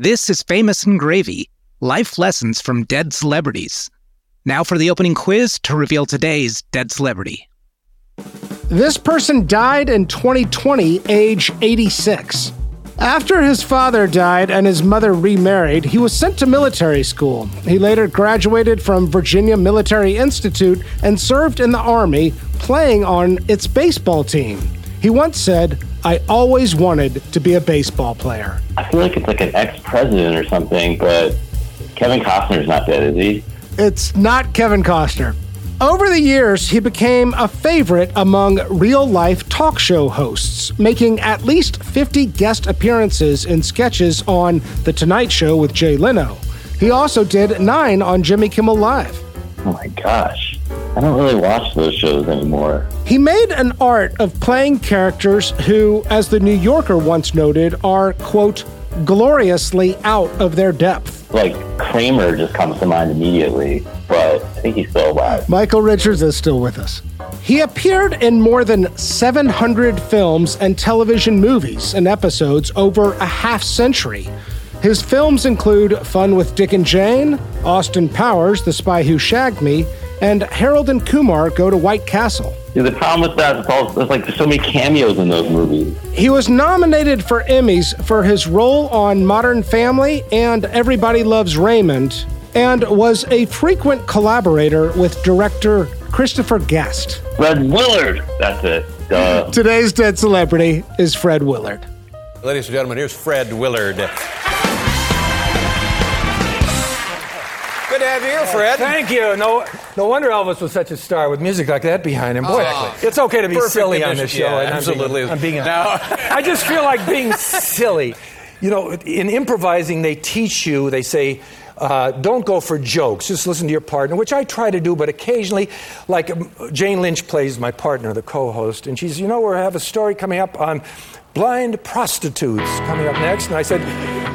This is Famous and Gravy Life Lessons from Dead Celebrities. Now for the opening quiz to reveal today's dead celebrity. This person died in 2020, age 86. After his father died and his mother remarried, he was sent to military school. He later graduated from Virginia Military Institute and served in the Army, playing on its baseball team. He once said, I always wanted to be a baseball player. I feel like it's like an ex president or something, but Kevin Costner's not dead, is he? It's not Kevin Costner. Over the years, he became a favorite among real life talk show hosts, making at least 50 guest appearances in sketches on The Tonight Show with Jay Leno. He also did nine on Jimmy Kimmel Live. Oh my gosh. I don't really watch those shows anymore. He made an art of playing characters who, as the New Yorker once noted, are, quote, gloriously out of their depth. Like Kramer just comes to mind immediately, but I think he's still alive. Michael Richards is still with us. He appeared in more than 700 films and television movies and episodes over a half century. His films include Fun with Dick and Jane, Austin Powers, The Spy Who Shagged Me, and Harold and Kumar Go to White Castle. Yeah, the problem with that is all, there's like so many cameos in those movies. He was nominated for Emmys for his role on Modern Family and Everybody Loves Raymond, and was a frequent collaborator with director Christopher Guest. Fred Willard. That's it. Duh. Today's dead celebrity is Fred Willard. Ladies and gentlemen, here's Fred Willard. Have here, Fred. Thank you. No, no wonder Elvis was such a star with music like that behind him. Boy, Exactly. it's okay to be Perfect silly on this show. Yeah, and I'm being- absolutely. I'm being, No. I just feel like being silly. You know, in improvising, they teach you. They say. Uh, don't go for jokes. Just listen to your partner, which I try to do, but occasionally, like Jane Lynch plays my partner, the co-host, and she's, you know, we have a story coming up on blind prostitutes coming up next, and I said,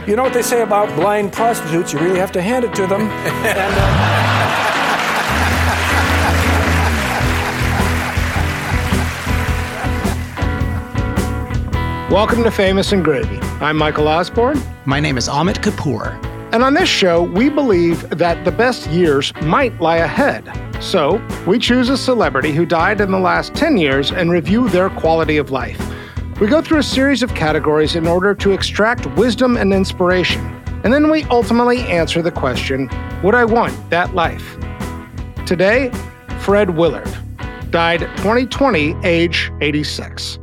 you know what they say about blind prostitutes? You really have to hand it to them. and, uh, Welcome to Famous and Gravy. I'm Michael Osborne, My name is Amit Kapoor. And on this show, we believe that the best years might lie ahead. So, we choose a celebrity who died in the last 10 years and review their quality of life. We go through a series of categories in order to extract wisdom and inspiration. And then we ultimately answer the question Would I want that life? Today, Fred Willard died 2020, age 86.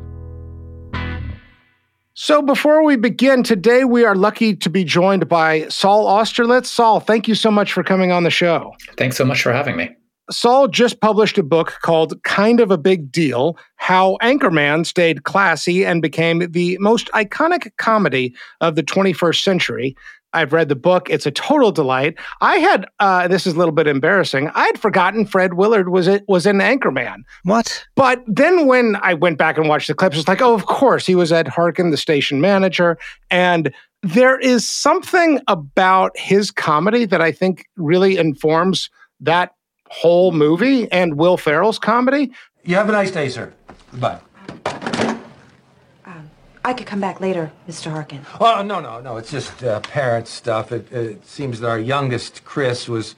So before we begin, today we are lucky to be joined by Saul Austerlitz. Saul, thank you so much for coming on the show. Thanks so much for having me. Saul just published a book called Kind of a Big Deal How Anchorman Stayed Classy and Became the Most Iconic Comedy of the 21st Century. I've read the book. It's a total delight. I had, uh, this is a little bit embarrassing, I had forgotten Fred Willard was, it, was in Anchorman. What? But then when I went back and watched the clips, it's like, oh, of course, he was Ed Harkin, the station manager. And there is something about his comedy that I think really informs that whole movie and Will Ferrell's comedy. You have a nice day, sir. Goodbye. I could come back later, Mr. Harkin. Oh, no, no, no. It's just uh, parent stuff. It, it seems that our youngest, Chris, was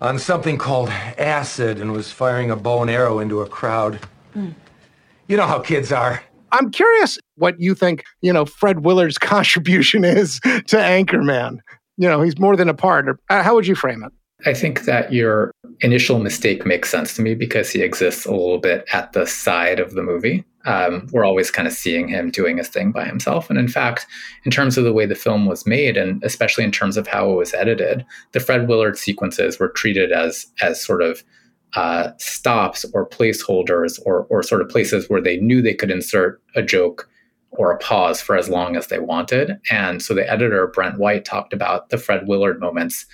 on something called acid and was firing a bow and arrow into a crowd. You know how kids are. I'm curious what you think, you know, Fred Willard's contribution is to Anchorman. You know, he's more than a part. Uh, how would you frame it? I think that your initial mistake makes sense to me because he exists a little bit at the side of the movie. Um, we're always kind of seeing him doing his thing by himself. And in fact, in terms of the way the film was made, and especially in terms of how it was edited, the Fred Willard sequences were treated as as sort of uh, stops or placeholders or or sort of places where they knew they could insert a joke or a pause for as long as they wanted. And so the editor Brent White talked about the Fred Willard moments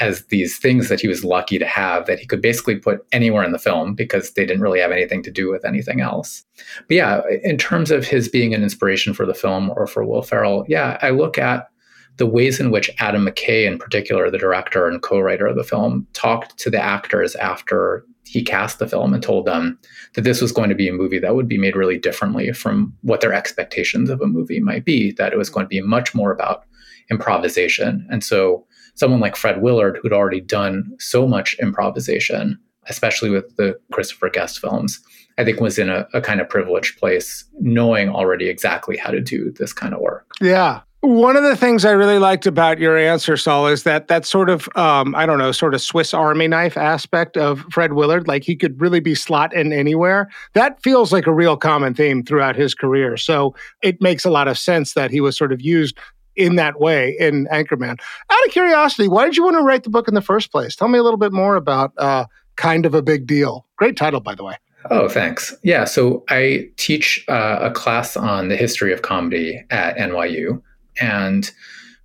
as these things that he was lucky to have that he could basically put anywhere in the film because they didn't really have anything to do with anything else. But yeah, in terms of his being an inspiration for the film or for Will Ferrell, yeah, I look at the ways in which Adam McKay, in particular, the director and co-writer of the film, talked to the actors after he cast the film and told them that this was going to be a movie that would be made really differently from what their expectations of a movie might be, that it was going to be much more about improvisation. And so someone like Fred Willard, who'd already done so much improvisation, especially with the Christopher Guest films, I think was in a, a kind of privileged place, knowing already exactly how to do this kind of work. Yeah. One of the things I really liked about your answer, Saul, is that that sort of, um, I don't know, sort of Swiss Army knife aspect of Fred Willard. Like he could really be slot in anywhere. That feels like a real common theme throughout his career. So it makes a lot of sense that he was sort of used in that way in Anchorman. Out of curiosity, why did you want to write the book in the first place? Tell me a little bit more about uh, Kind of a Big Deal. Great title, by the way. Oh, thanks. Yeah, so I teach uh, a class on the history of comedy at NYU. And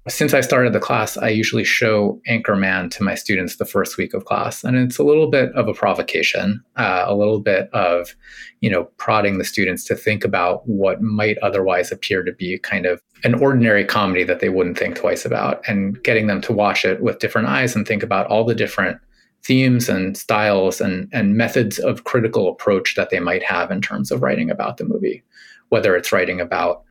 since I started the class, I usually show Anchorman to my students the first week of class, and it's a little bit of a provocation, uh, a little bit of, you know, prodding the students to think about what might otherwise appear to be kind of an ordinary comedy that they wouldn't think twice about, and getting them to watch it with different eyes and think about all the different themes and styles and and methods of critical approach that they might have in terms of writing about the movie, whether it's writing about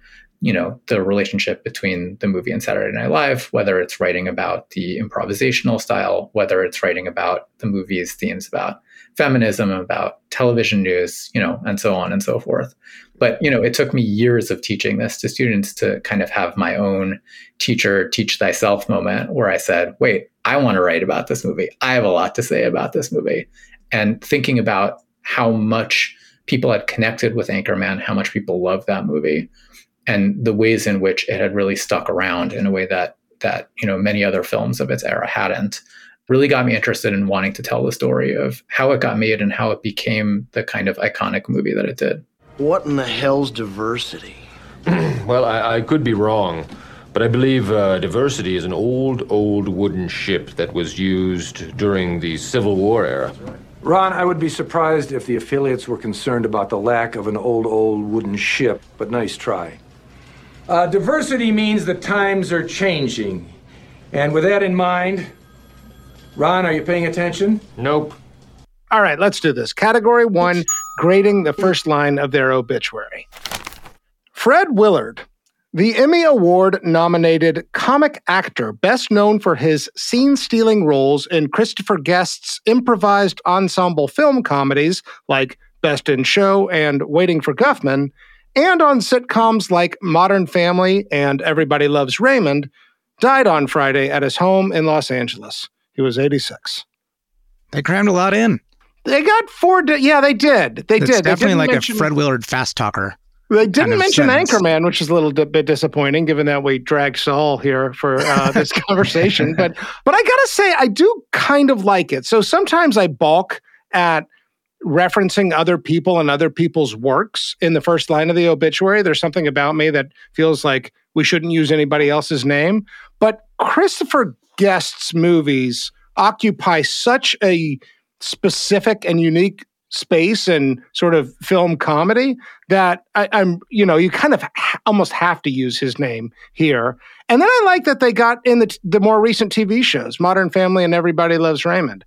you know the relationship between the movie and Saturday Night Live, whether it's writing about the improvisational style, whether it's writing about the movie's themes about feminism, about television news, you know, and so on and so forth. But you know, it took me years of teaching this to students to kind of have my own teacher teach thyself moment where I said, "Wait, I want to write about this movie. I have a lot to say about this movie." And thinking about how much people had connected with Anchorman, how much people loved that movie and the ways in which it had really stuck around in a way that that you know many other films of its era hadn't really got me interested in wanting to tell the story of how it got made and how it became the kind of iconic movie that it did. What in the hell's diversity? well, I, I, could be wrong, but I believe uh, diversity is an old, old wooden ship that was used during the Civil War era. Ron, I would be surprised if the affiliates were concerned about the lack of an old, old wooden ship, but nice try. Uh, diversity means the times are changing. And with that in mind, Ron, are you paying attention? Nope. All right, let's do this. Category one grading the first line of their obituary. Fred Willard, the Emmy Award nominated comic actor, best known for his scene stealing roles in Christopher Guest's improvised ensemble film comedies like Best in Show and Waiting for Guffman, and on sitcoms like Modern Family and Everybody Loves Raymond, died on Friday at his home in Los Angeles. He was 86. They crammed a lot in. They got four. Di- yeah, they did. They it's did. Definitely like mention, a Fred Willard fast talker. They didn't mention sentence. Anchorman, which is a little bit disappointing, given that we dragged Saul here for uh, this conversation. But but I gotta say, I do kind of like it. So sometimes I balk at referencing other people and other people's works in the first line of the obituary. There's something about me that feels like we shouldn't use anybody else's name. But Christopher Guest's movies occupy such a specific and unique space and sort of film comedy that I, am you know, you kind of ha- almost have to use his name here. And then I like that they got in the, t- the more recent TV shows, Modern Family and Everybody Loves Raymond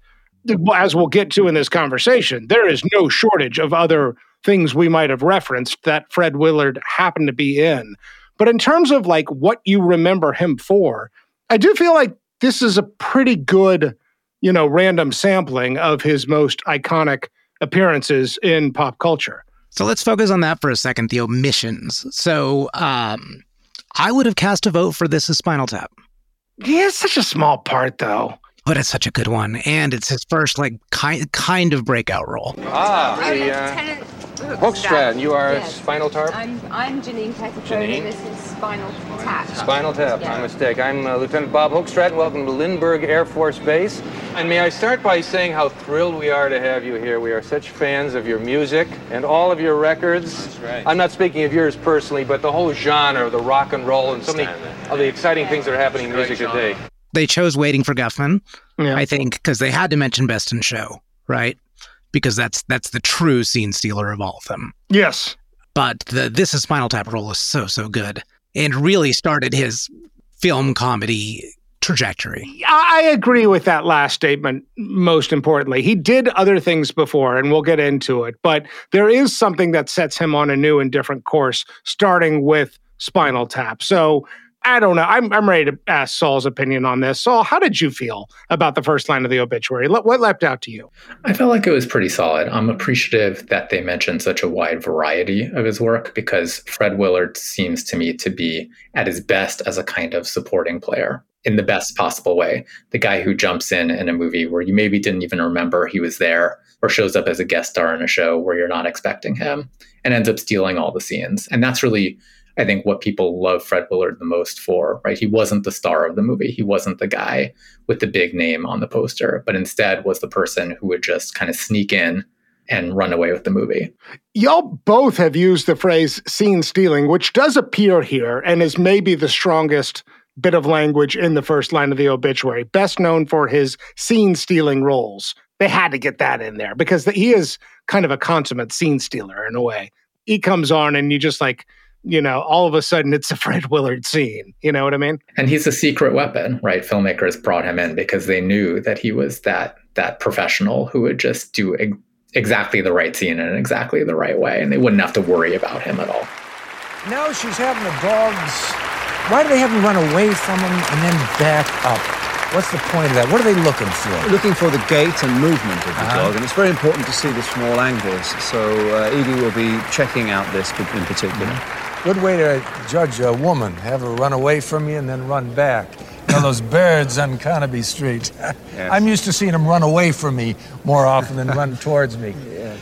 as we'll get to in this conversation, there is no shortage of other things we might have referenced that Fred Willard happened to be in. But in terms of like what you remember him for, I do feel like this is a pretty good, you know, random sampling of his most iconic appearances in pop culture. So let's focus on that for a second, the omissions. So um, I would have cast a vote for this as Spinal Tap. Yeah, it's such a small part though but it's such a good one, and it's his first like kind kind of breakout role. Ah, the, uh, Hookstratten, you are yes. Spinal Tap? I'm, I'm Janine Pettibone, this is Spinal Tap. Spinal Tap, yeah. my mistake. I'm uh, Lieutenant Bob Hookstratten, welcome to Lindbergh Air Force Base. And may I start by saying how thrilled we are to have you here. We are such fans of your music and all of your records. That's right. I'm not speaking of yours personally, but the whole genre of the rock and roll and so many of the exciting things that are happening in music today they chose Waiting for Guffman, yeah. I think, because they had to mention Best in Show, right? Because that's that's the true scene stealer of all of them. Yes. But the This is Spinal Tap role is so so good and really started his film comedy trajectory. I agree with that last statement. Most importantly, he did other things before, and we'll get into it. But there is something that sets him on a new and different course, starting with Spinal Tap. So I don't know. I'm, I'm ready to ask Saul's opinion on this. Saul, how did you feel about the first line of the obituary? What leapt out to you? I felt like it was pretty solid. I'm appreciative that they mentioned such a wide variety of his work because Fred Willard seems to me to be at his best as a kind of supporting player in the best possible way. The guy who jumps in in a movie where you maybe didn't even remember he was there or shows up as a guest star in a show where you're not expecting him and ends up stealing all the scenes. And that's really I think what people love Fred Willard the most for, right? He wasn't the star of the movie. He wasn't the guy with the big name on the poster, but instead was the person who would just kind of sneak in and run away with the movie. Y'all both have used the phrase scene stealing, which does appear here and is maybe the strongest bit of language in the first line of the obituary. Best known for his scene stealing roles. They had to get that in there because he is kind of a consummate scene stealer in a way. He comes on and you just like you know, all of a sudden it's a Fred Willard scene. You know what I mean? And he's a secret weapon, right? Filmmakers brought him in because they knew that he was that that professional who would just do ex- exactly the right scene in exactly the right way, and they wouldn't have to worry about him at all. Now she's having the dogs. Why do they have him run away from him and then back up? What's the point of that? What are they looking for? Looking for the gait and movement of the uh-huh. dog, and it's very important to see the small angles. So uh, Edie will be checking out this in particular. Mm-hmm. Good way to judge a woman. Have her run away from you and then run back. You know, those birds on Carnaby Street. yes. I'm used to seeing them run away from me more often than run towards me. Yeah.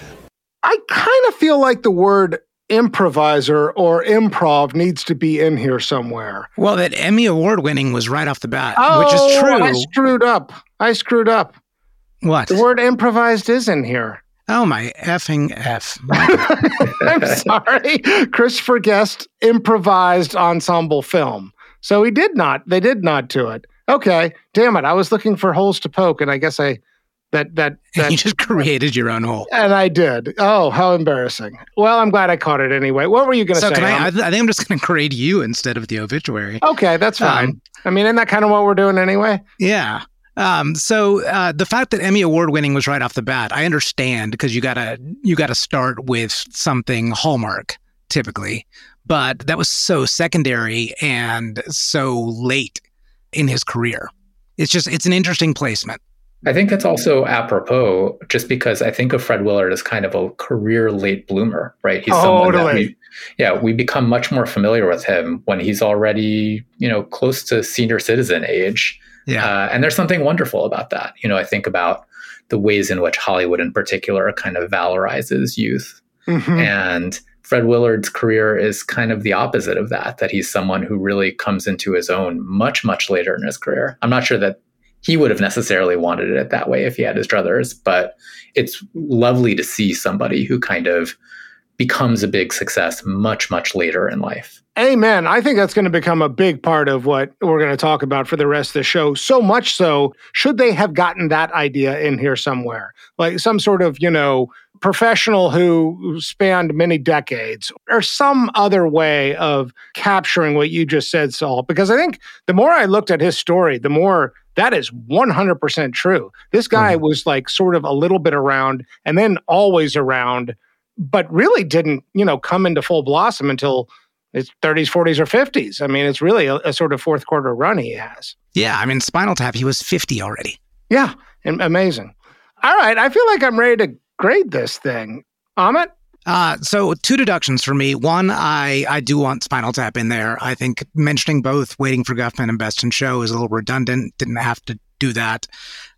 I kind of feel like the word improviser or improv needs to be in here somewhere. Well, that Emmy Award winning was right off the bat, oh, which is oh, true. I screwed up. I screwed up. What? The word improvised is in here. Oh my effing f! I'm sorry. Christopher Guest improvised ensemble film, so he did not. They did not do it. Okay, damn it! I was looking for holes to poke, and I guess I that that that you just created your own hole. And I did. Oh, how embarrassing! Well, I'm glad I caught it anyway. What were you going to so say? I, I, think I'm just going to grade you instead of the obituary. Okay, that's fine. Um, I mean, isn't that kind of what we're doing anyway? Yeah. Um, so uh, the fact that Emmy award winning was right off the bat, I understand because you gotta you gotta start with something hallmark typically, but that was so secondary and so late in his career. It's just it's an interesting placement. I think that's also apropos, just because I think of Fred Willard as kind of a career late bloomer, right? He's someone totally. that we, yeah, we become much more familiar with him when he's already, you know, close to senior citizen age yeah. Uh, and there's something wonderful about that. You know, I think about the ways in which Hollywood in particular kind of valorizes youth. Mm-hmm. And Fred Willard's career is kind of the opposite of that, that he's someone who really comes into his own much, much later in his career. I'm not sure that he would have necessarily wanted it that way if he had his druthers, but it's lovely to see somebody who kind of becomes a big success much, much later in life. Amen. I think that's going to become a big part of what we're going to talk about for the rest of the show. So much so, should they have gotten that idea in here somewhere? Like some sort of, you know, professional who spanned many decades or some other way of capturing what you just said, Saul. Because I think the more I looked at his story, the more that is 100% true. This guy mm-hmm. was like sort of a little bit around and then always around, but really didn't, you know, come into full blossom until his 30s, 40s, or 50s. I mean, it's really a, a, sort of fourth quarter run he has. Yeah, I mean, Spinal Tap, he was 50 already. Yeah, amazing. All right, I feel like I'm ready to grade this thing. Amit? Uh, so two deductions for me. One, I I do want Spinal Tap in there. I think mentioning both Waiting for Guffman and Best in Show is a little redundant. Didn't have to do that.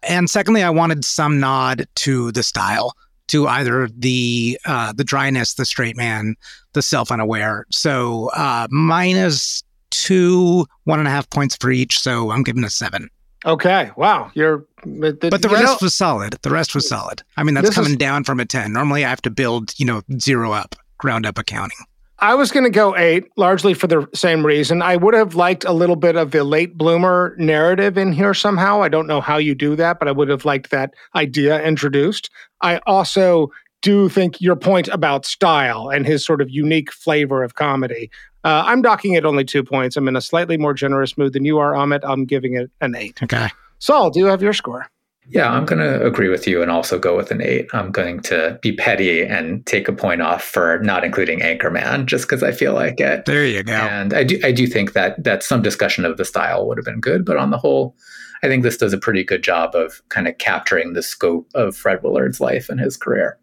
And secondly, I wanted some nod to the style to either the uh, the dryness, the straight man, the self unaware. So uh, minus two, one and a half points for each. So I'm giving a seven. Okay. Wow. You're. but the rest know, was solid. The rest was solid. I mean, that's coming is, down from a ten. Normally, I have to build, you know, zero up, ground up accounting. I was going to go eight, largely for the same reason. I would have liked a little bit of the late bloomer narrative in here somehow. I don't know how you do that, but I would have liked that idea introduced. I also do think your point about style and his sort of unique flavor of comedy. Uh, I'm docking it only two points. I'm in a slightly more generous mood than you are, Amit. I'm giving it an eight. Okay. Saul, do you have your score? Yeah, I'm going to agree with you and also go with an eight. I'm going to be petty and take a point off for not including Anchorman, just because I feel like it. There you go. And I do, I do think that that some discussion of the style would have been good, but on the whole, I think this does a pretty good job of kind of capturing the scope of Fred Willard's life and his career.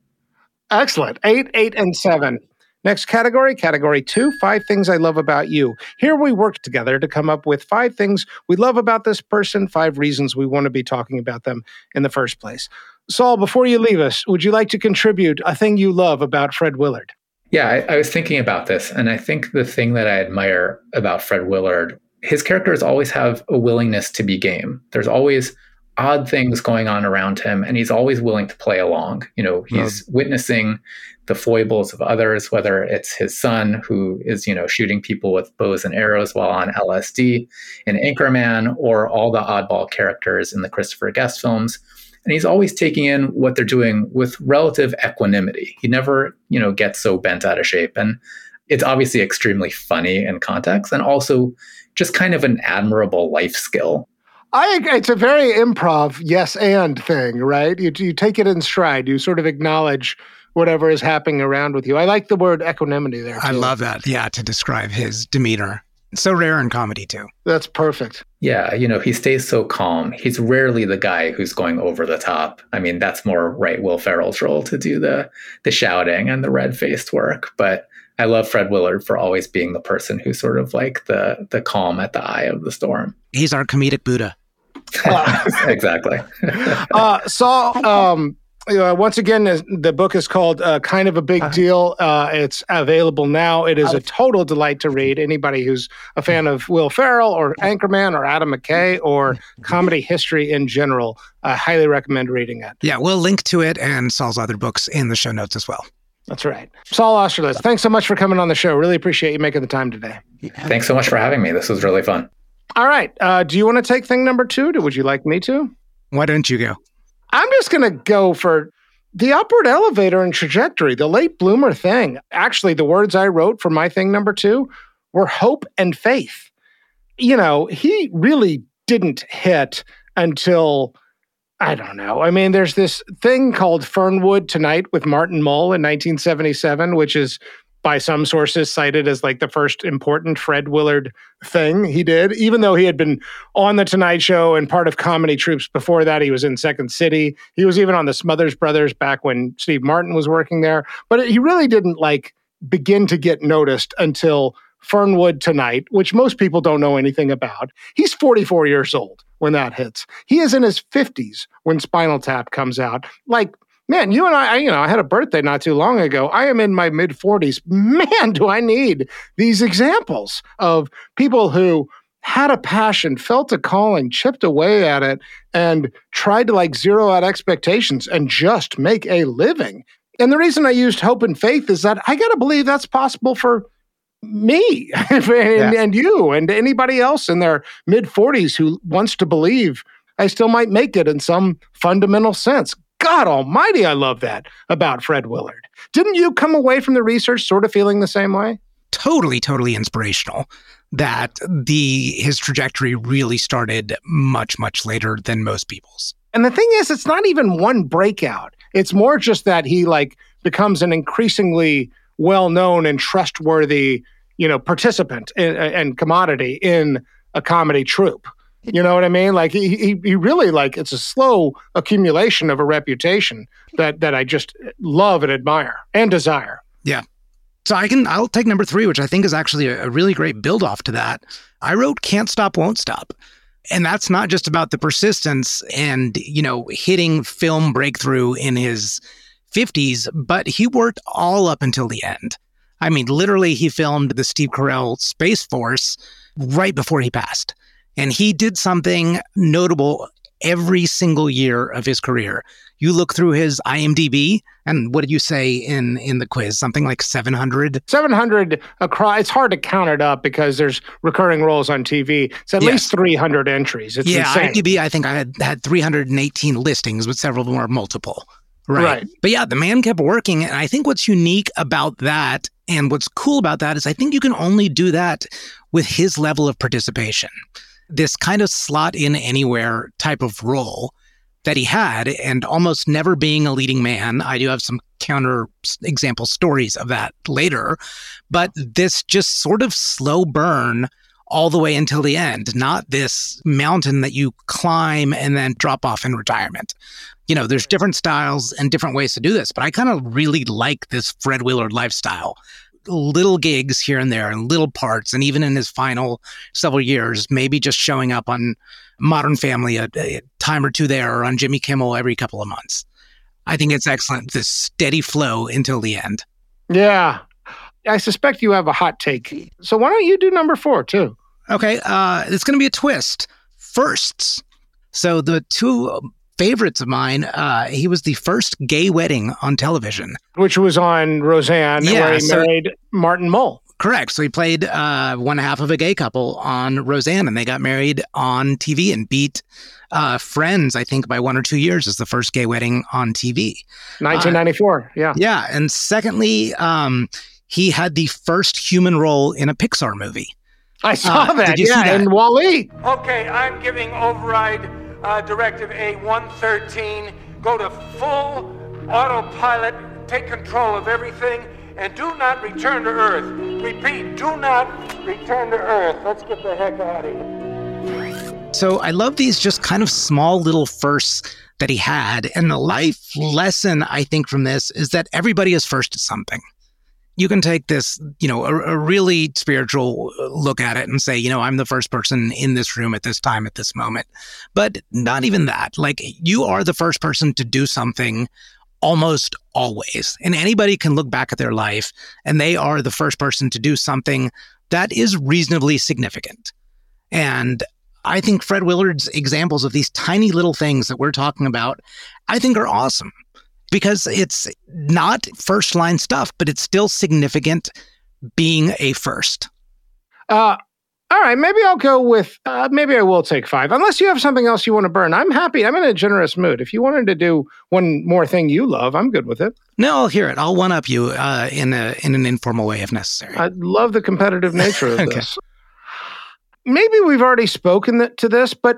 Excellent. Eight, eight, and seven. Next category, category two, five things I love about you. Here we work together to come up with five things we love about this person, five reasons we want to be talking about them in the first place. Saul, before you leave us, would you like to contribute a thing you love about Fred Willard? Yeah, I, I was thinking about this, and I think the thing that I admire about Fred Willard, his characters always have a willingness to be game. There's always odd things going on around him and he's always willing to play along. You know he's witnessing the foibles of others whether it's his son who is you know shooting people with bows and arrows while on lsd in anchorman or all the oddball characters in the christopher guest films. And he's always taking in what they're doing with relative equanimity. He never you know gets so bent out of shape. And it's obviously extremely funny in context and also just kind of an admirable life skill I it's a very improv yes and thing, right? You you take it in stride. You sort of acknowledge whatever is happening around with you. I like the word equanimity there. Too. I love that. Yeah, to describe his demeanor. So rare in comedy too. That's perfect. Yeah, you know, he stays so calm. He's rarely the guy who's going over the top. I mean, that's more right Will Ferrell's role to do the the shouting and the red-faced work, but I love Fred Willard for always being the person who's sort of like the the calm at the eye of the storm. He's our comedic Buddha. exactly. uh, Saul, um, uh, once again, the book is called uh, Kind of a Big Deal. Uh, it's available now. It is a total delight to read. Anybody who's a fan of Will Ferrell or Anchorman or Adam McKay or comedy history in general, I highly recommend reading it. Yeah, we'll link to it and Saul's other books in the show notes as well. That's right. Saul Austerlitz, thanks so much for coming on the show. Really appreciate you making the time today. Thanks so much for having me. This was really fun. All right. Uh, do you want to take thing number two? Would you like me to? Why don't you go? I'm just going to go for the upward elevator and trajectory, the late bloomer thing. Actually, the words I wrote for my thing number two were hope and faith. You know, he really didn't hit until, I don't know. I mean, there's this thing called Fernwood Tonight with Martin Mull in 1977, which is by some sources cited as like the first important Fred Willard thing he did, even though he had been on The Tonight Show and part of comedy troupes before that. He was in Second City. He was even on the Smothers Brothers back when Steve Martin was working there. But he really didn't like begin to get noticed until Fernwood Tonight, which most people don't know anything about. He's 44 years old when that hits. He is in his 50s when Spinal Tap comes out. Like man, you and I, you know, I had a birthday not too long ago. I am in my mid 40s. Man, do I need these examples of people who had a passion, felt a calling, chipped away at it, and tried to like zero out expectations and just make a living. And the reason I used hope and faith is that I got to believe that's possible for me and, yeah. and you and anybody else in their mid 40s who wants to believe I still might make it in some fundamental sense. God almighty, I love that about Fred Willard. Didn't you come away from the research sort of feeling the same way? Totally, totally inspirational. That the his trajectory really started much, much later than most people's. And the thing is, it's not even one breakout. It's more just that he like becomes an increasingly well-known and trustworthy, you know, participant in, and commodity in a comedy troupe. You know what I mean? Like he, he, he really like it's a slow accumulation of a reputation that that I just love and admire and desire. Yeah. So I can I'll take number three, which I think is actually a, a really great build off to that. I wrote "Can't Stop, Won't Stop," and that's not just about the persistence and you know hitting film breakthrough in his 50s, but he worked all up until the end. I mean, literally, he filmed the Steve Carell Space Force right before he passed. And he did something notable every single year of his career. You look through his IMDb, and what did you say in in the quiz? Something like 700? 700 across. It's hard to count it up because there's recurring roles on TV. It's at yes. least 300 entries. It's yeah, insane. IMDb, I think I had, had 318 listings, but several of them are multiple. Right. right. But yeah, the man kept working. And I think what's unique about that and what's cool about that is I think you can only do that with his level of participation this kind of slot in anywhere type of role that he had and almost never being a leading man. I do have some counter example stories of that later, but this just sort of slow burn all the way until the end, not this mountain that you climb and then drop off in retirement. You know, there's different styles and different ways to do this, but I kind of really like this Fred Willard lifestyle. Little gigs here and there and little parts. And even in his final several years, maybe just showing up on Modern Family a, a time or two there or on Jimmy Kimmel every couple of months. I think it's excellent. This steady flow until the end. Yeah. I suspect you have a hot take. So why don't you do number four too? Okay. Uh, it's going to be a twist. Firsts. So the two favorites of mine, uh, he was the first gay wedding on television, which was on Roseanne, Yeah, where he so- married Martin Mull. Correct. So he played uh, one half of a gay couple on Roseanne, and they got married on TV and beat uh, Friends, I think, by one or two years as the first gay wedding on TV. 1994. yeah. Yeah. And secondly, um, he had the first human role in a Pixar movie. I saw Uh, that. did you see yeah, that? in WALL-E. Okay, I'm giving override uh, directive A113. Go to full autopilot, take control of everything, and do not return to Earth. Repeat, do not return to Earth. Let's get the heck out of here. So I love these just kind of small little firsts that he had. And the life lesson I think from this is that everybody is first at something. You can take this, you know, a, a really spiritual uh, look at it and say, you know, I'm the first person in this room at this time, at this moment. But not even that. Like, you are the first person to do something almost always. And anybody can look back at their life and they are the first person to do something that is reasonably significant. And I think Fred Willard's examples of these tiny little things that we're talking about, I think are awesome because it's not first line stuff, but it's still significant being a first. Uh, all right, maybe I'll go with. Uh, maybe I will take five, unless you have something else you want to burn. I'm happy. I'm in a generous mood. If you wanted to do one more thing you love, I'm good with it. No, I'll hear it. I'll one up you uh, in a in an informal way if necessary. I love the competitive nature of this. Maybe we've already spoken to this, but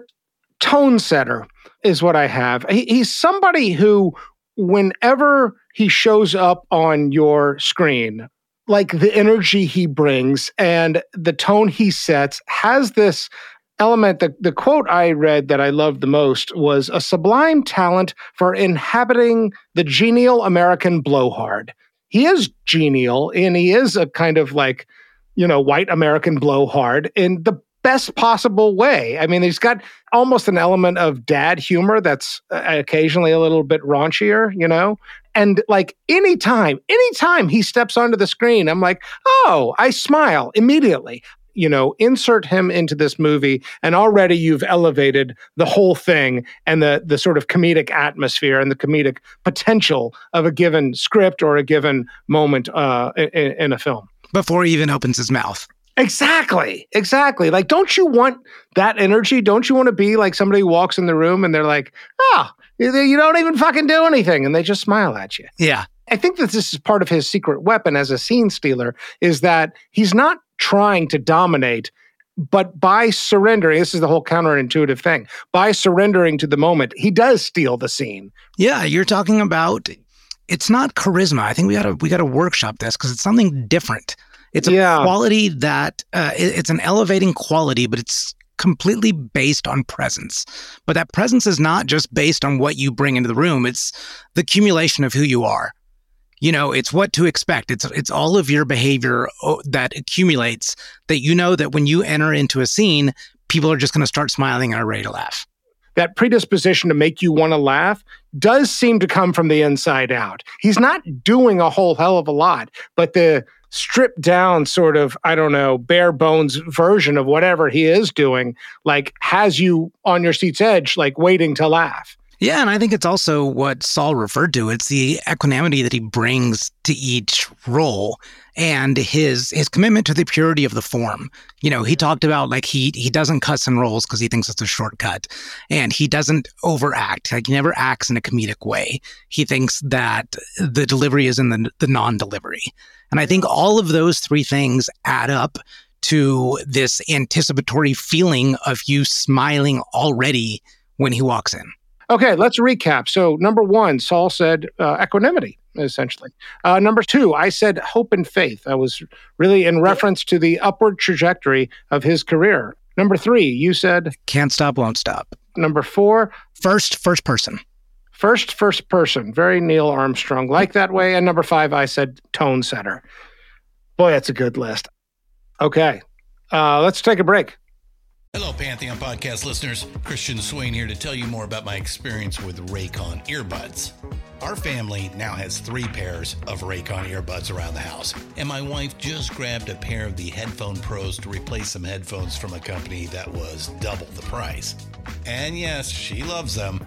tone setter is what I have. He, he's somebody who, whenever he shows up on your screen, like the energy he brings and the tone he sets has this element. The, the quote I read that I loved the most was a sublime talent for inhabiting the genial American blowhard. He is genial and he is a kind of like, you know, white American blowhard in the best possible way. I mean, he's got almost an element of dad humor that's uh, occasionally a little bit raunchier, you know? And like anytime, anytime he steps onto the screen, I'm like, oh, I smile immediately. You know, insert him into this movie, and already you've elevated the whole thing and the the sort of comedic atmosphere and the comedic potential of a given script or a given moment uh, in, in a film. Before he even opens his mouth. Exactly. Exactly. Like, don't you want that energy? Don't you want to be like somebody who walks in the room and they're like, oh, you don't even fucking do anything. And they just smile at you. Yeah. I think that this is part of his secret weapon as a scene stealer is that he's not trying to dominate, but by surrendering, this is the whole counterintuitive thing. By surrendering to the moment, he does steal the scene. Yeah, you're talking about it's not charisma. I think we got to we got to workshop this because it's something different. It's a Yeah. quality that uh, it- it's an elevating quality, but it's completely based on presence. But that presence is not just based on what you bring into the room. It's the accumulation of who you are. You know, it's what to expect. It's it's all of your behavior oh, that accumulates that you know that when you enter into a scene, people are just going to start smiling and are ready to laugh. that predisposition to make you want to laugh does seem to come from the inside out. He's not doing a whole hell of a lot, but the stripped down sort of, I don't know, bare bones version of whatever he is doing, like has you on your seat's edge, like waiting to laugh. Yeah, and I think it's also what Saul referred to. It's the equanimity that he brings to each role and his his commitment to the purity of the form. You know, he talked about like he he doesn't cuss in roles because he thinks it's a shortcut. And he doesn't overact. Like he never acts in a comedic way. He thinks that the delivery is in the the non-delivery. And I think all of those three things add up to this anticipatory feeling of you smiling already when he walks in. Okay, let's recap. So, number one, Saul said uh, equanimity, essentially. Uh, number two, I said hope and faith. I was really in reference to the upward trajectory of his career. Number three, you said can't stop, won't stop. Number four, first, first person. First, first person. Very Neil Armstrong, like that way. And number five, I said tone setter. Boy, that's a good list. Okay, uh, let's take a break. Hello, Pantheon podcast listeners. Christian Swain here to tell you more about my experience with Raycon earbuds. Our family now has three pairs of Raycon earbuds around the house, and my wife just grabbed a pair of the Headphone Pros to replace some headphones from a company that was double the price. And yes, she loves them.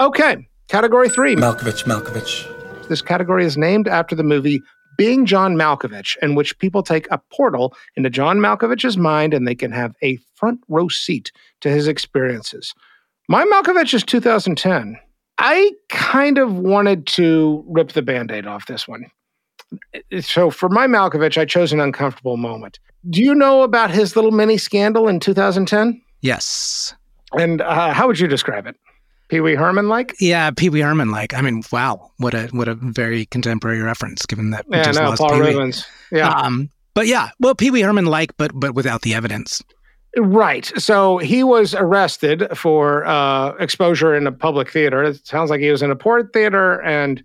Okay, category three. Malkovich, Malkovich. This category is named after the movie Being John Malkovich, in which people take a portal into John Malkovich's mind and they can have a front row seat to his experiences. My Malkovich is 2010. I kind of wanted to rip the band aid off this one. So for my Malkovich, I chose an uncomfortable moment. Do you know about his little mini scandal in 2010? Yes. And uh, how would you describe it? Pee Wee Herman like? Yeah, Pee Wee Herman like. I mean, wow, what a what a very contemporary reference, given that we yeah, just no, lost Paul Pee Wee. Reubens. Yeah. Um, but yeah, well, Pee Wee Herman like, but but without the evidence. Right. So he was arrested for uh, exposure in a public theater. It sounds like he was in a port theater and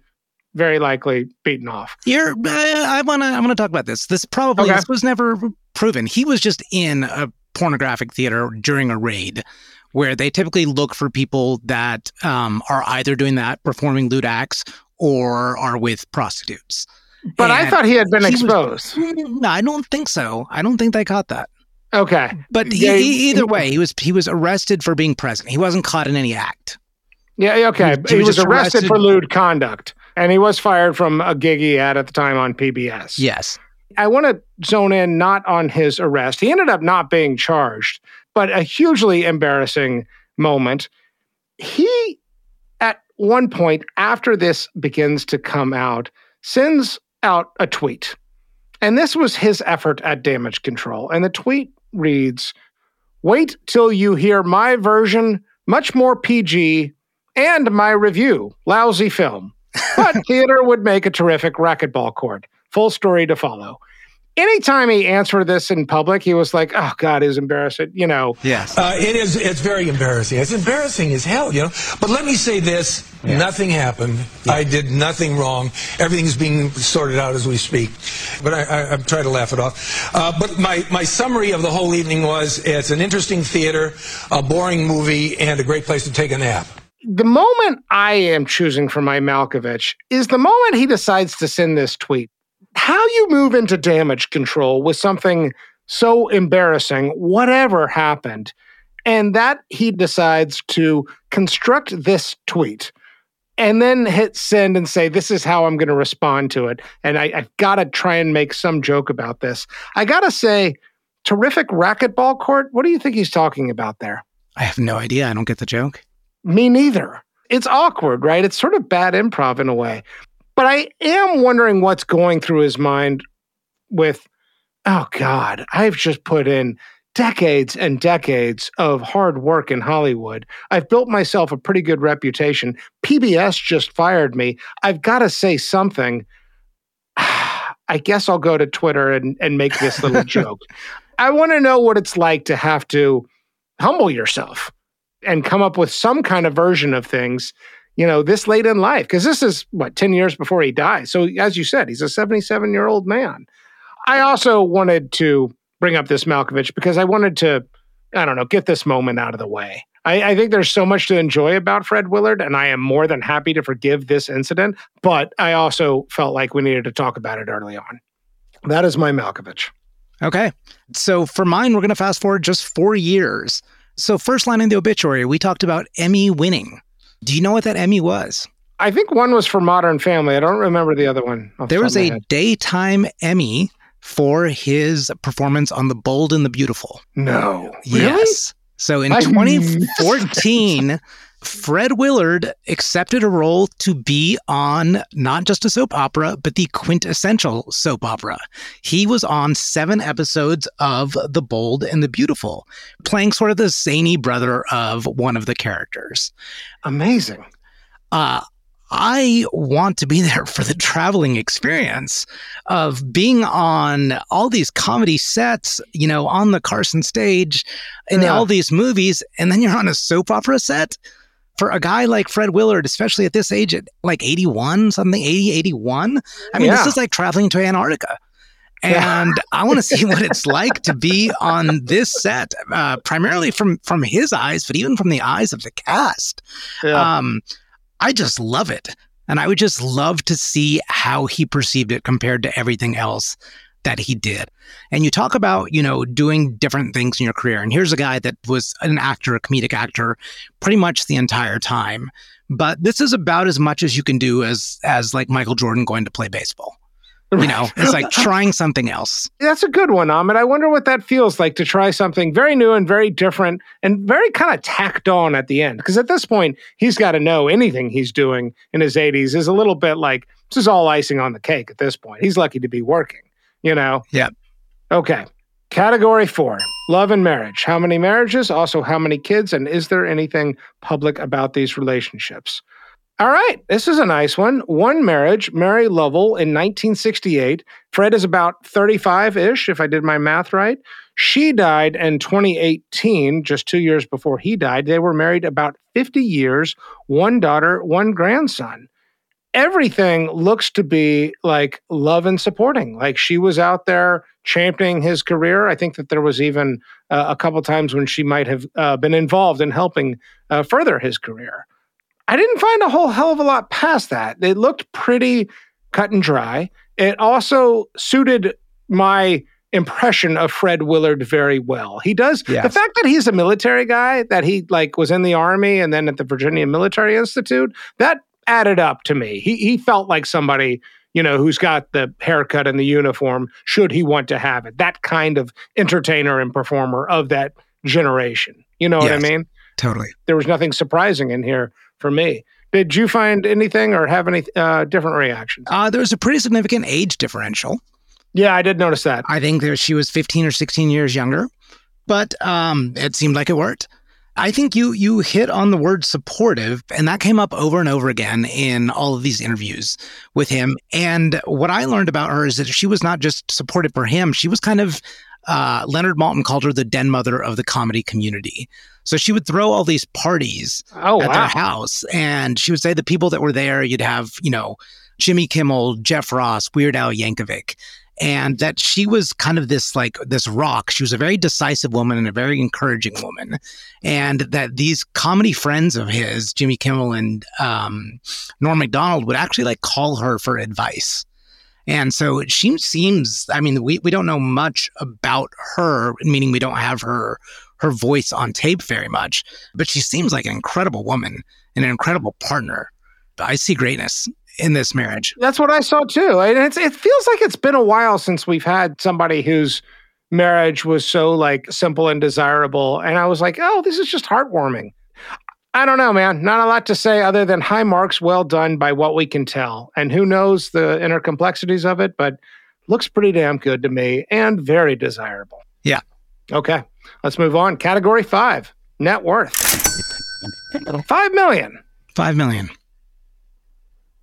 very likely beaten off. You're. I, I wanna. I wanna talk about this. This probably Okay. this was never proven. He was just in a pornographic theater during a raid, where they typically look for people that um, are either doing that, performing lewd acts, or are with prostitutes. But I thought he had been was- exposed. no, I don't think so. I don't think they caught that. Okay. But he, Yeah, he- either way, he was he was arrested for being present. He wasn't caught in any act. Yeah, yeah, okay. He- He, he was was, arrested, arrested- for lewd conduct, and he was fired from a gig he had at the time on PBS. Yes. I want to zone in not on his arrest. He ended up not being charged, but a hugely embarrassing moment. He, at one point after this begins to come out, sends out a tweet. And this was his effort at damage control. And the tweet reads Wait till you hear my version, much more PG, and my review. Lousy film. But theater would make a terrific racquetball court. Full story to follow. Anytime he answered this in public, he was like, oh, God, it's embarrassing. You know, Yes. Uh, it is. It's very embarrassing. It's embarrassing as hell, you know. But let me say this: nothing happened. I did nothing wrong. Everything's being sorted out as we speak. But I, I, I'm trying to laugh it off. Uh, but my my summary of the whole evening was: it's an interesting theater, a boring movie, and a great place to take a nap. the moment I am choosing for my Malkovich is the moment he decides to send this tweet. How you move into damage control with something so embarrassing, whatever happened. And that he decides to construct this tweet and then hit send and say, This is how I'm going to respond to it. And I, have got to try and make some joke about this. I got to say, terrific racquetball court. What do you think he's talking about there? I have no idea. I don't get the joke. Me neither. It's awkward, right? It's sort of bad improv in a way. But I am wondering what's going through his mind with, oh God, I've just put in decades and decades of hard work in Hollywood. I've built myself a pretty good reputation. PBS just fired me. I've got to say something. I guess I'll go to Twitter and, and make this little joke. I want to know what it's like to have to humble yourself and come up with some kind of version of things, you know, this late in life. Because this is what, 10 years before he dies. So, as you said, he's a 77 year old man. I also wanted to bring up this Malkovich because I wanted to, I don't know, get this moment out of the way. I, I, think there's so much to enjoy about Fred Willard, and I am more than happy to forgive this incident. But I also felt like we needed to talk about it early on. That is my Malkovich. Okay. So for mine, we're going to fast forward just four years. So, first line in the obituary, we talked about Emmy winning. Do you know what that Emmy was? I think one was for Modern Family. I don't remember the other one. There was a head. daytime Emmy for his performance on The Bold and the Beautiful. No. Yes. Really? So in 2014, Fred Willard accepted a role to be on not just a soap opera, but the quintessential soap opera. He was on seven episodes of The Bold and the Beautiful, playing sort of the zany brother of one of the characters. Amazing. Uh, I want to be there for the traveling experience of being on all these comedy sets, you know, on the Carson stage in yeah. all these movies, and then you're on a soap opera set for a guy like Fred Willard, especially at this age, at like 81, something, 80, 81. I mean, yeah. this is like traveling to Antarctica. And I want to see what it's like to be on this set, uh, primarily from from his eyes, but even from the eyes of the cast. Yeah. Um, I just love it, and I would just love to see how he perceived it compared to everything else that he did. And you talk about, you know, doing different things in your career. And here's a guy that was an actor, a comedic actor, pretty much the entire time. But this is about as much as you can do as as like Michael Jordan going to play baseball. You know, it's like trying something else. That's a good one, Amit. I wonder what that feels like to try something very new and very different and very kind of tacked on at the end. Because at this point, he's got to know anything he's doing in his 80s is a little bit like this is all icing on the cake at this point. He's lucky to be working you know? Yeah. Okay. Category four love and marriage. How many marriages? Also, how many kids? And is there anything public about these relationships? All right, this is a nice one. One marriage, Mary Lovell in 1968. Fred is about 35 ish, if I did my math right. She died in 2018, just two years before he died. They were married about 50 years, one daughter, one grandson everything looks to be like love and supporting. Like she was out there championing his career. I think that there was even uh, a couple times when she might have uh, been involved in helping uh, further his career. I didn't find a whole hell of a lot past that. It looked pretty cut and dry. It also suited my impression of Fred Willard very well. He does yes. the fact that he's a military guy, that he like was in the army and then at the Virginia Military Institute, that added up to me. He he felt like somebody you know who's got the haircut and the uniform should he want to have it. That kind of entertainer and performer of that generation. You know yes, what I mean? Totally. There was nothing surprising in here for me. Did you find anything or have any uh, different reactions? Uh, there was a pretty significant age differential. Yeah, I did notice that. I think there, she was 15 or 16 years younger, but um, it seemed like it worked. I think you you hit on the word supportive, and that came up over and over again in all of these interviews with him. And what I learned about her is that she was not just supportive for him; she was kind of uh, Leonard Maltin called her the den mother of the comedy community. So she would throw all these parties oh, at wow. their house, and she would say the people that were there, you'd have you know Jimmy Kimmel, Jeff Ross, Weird Al Yankovic, and that she was kind of this like this rock. She was a very decisive woman and a very encouraging woman, and that these comedy friends of his, Jimmy Kimmel and um, Norm Macdonald, would actually like call her for advice. And so she seems, I mean, we, we don't know much about her, meaning we don't have her her voice on tape very much, but she seems like an incredible woman and an incredible partner. I see greatness in this marriage. That's what I saw too. And it's, it feels like it's been a while since we've had somebody whose marriage was so like simple and desirable. And I was like, oh, this is just heartwarming. I don't know, man. Not a lot to say other than high marks, well done by what we can tell. And who knows the inner complexities of it, but looks pretty damn good to me and very desirable. Yeah. Okay. Let's move on. Category five net worth. Five million. Five million.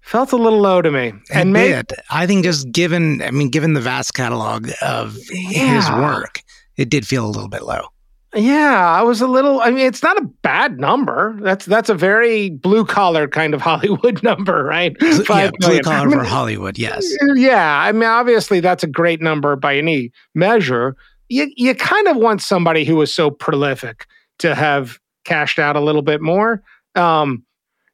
Felt a little low to me. And made, I think just given, I mean, given the vast catalog of yeah. his work, it did feel a little bit low. Yeah, I was a little. I mean, it's not a bad number. That's that's a very blue collar kind of Hollywood number, right? Five yeah, blue collar I mean, for Hollywood. Yes. Yeah, I mean, obviously that's a great number by any measure. You you kind of want somebody who is so prolific to have cashed out a little bit more. Um,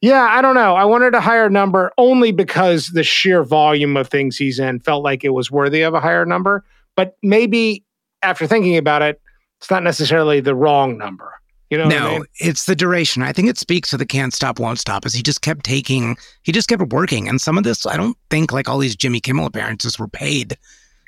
yeah, I don't know. I wanted a higher number only because the sheer volume of things he's in felt like it was worthy of a higher number. But maybe after thinking about it, it's not necessarily the wrong number. You know, no, I mean? it's the duration. I think it speaks to the can't stop, won't stop. As he just kept taking, he just kept working, and some of this, I don't think like all these Jimmy Kimmel appearances were paid.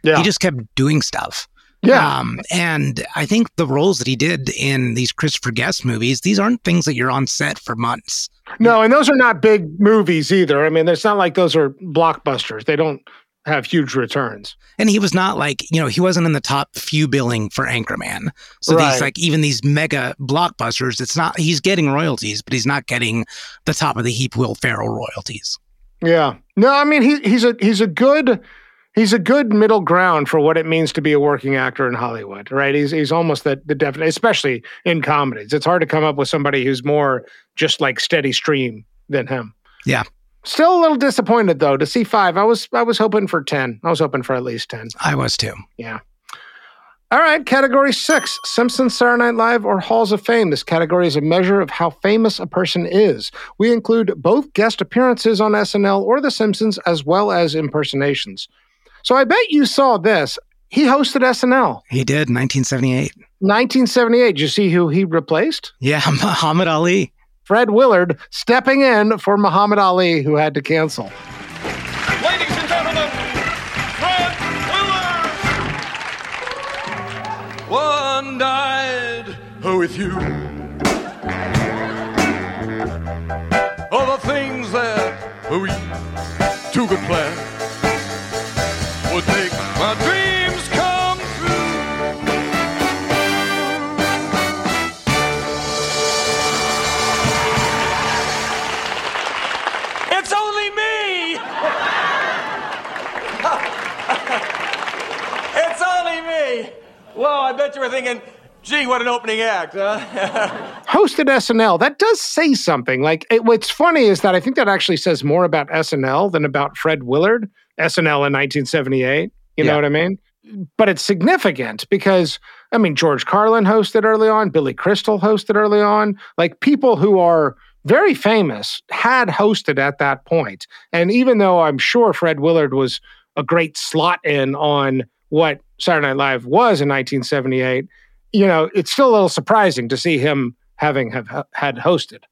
Yeah. he just kept doing stuff. Yeah. Um, and I think the roles that he did in these Christopher Guest movies, these aren't things that you're on set for months. No, and those are not big movies either. I mean, it's not like those are blockbusters. They don't have huge returns. And he was not like, you know, he wasn't in the top few billing for Anchorman. So right. these like even these mega blockbusters, it's not he's getting royalties, but he's not getting the top of the heap Will Ferrell royalties. Yeah. No, I mean he he's a he's a good he's a good middle ground for what it means to be a working actor in Hollywood, right? He's he's almost the the definite, especially in comedies. It's hard to come up with somebody who's more just like steady stream than him. Yeah. Still a little disappointed though to see five. I was I was hoping for ten. I was hoping for at least ten. I was too. Yeah. All right, category six Simpsons, Saturday Night Live, or Halls of Fame. This category is a measure of how famous a person is. We include both guest appearances on SNL or The Simpsons, as well as impersonations. So I bet you saw this. He hosted SNL. He did, 1978. 1978. Did you see who he replaced? Yeah, Muhammad Ali. Fred Willard stepping in for Muhammad Ali, who had to cancel. Ladies and gentlemen, Fred Willard! One died with you. All the things that we two could plan would make my dreams come true. It's only me. it's only me. Whoa, I bet you were thinking, gee, what an opening act, huh? Hosted SNL. That does say something. Like, it, what's funny is that I think that actually says more about SNL than about Fred Willard SNL in 1978. You yeah. know what I mean? But it's significant because, I mean, George Carlin hosted early on, Billy Crystal hosted early on. Like people who are very famous had hosted at that point. And even though I'm sure Fred Willard was a great slot in on what Saturday Night Live was in 1978, you know, it's still a little surprising to see him having have had hosted.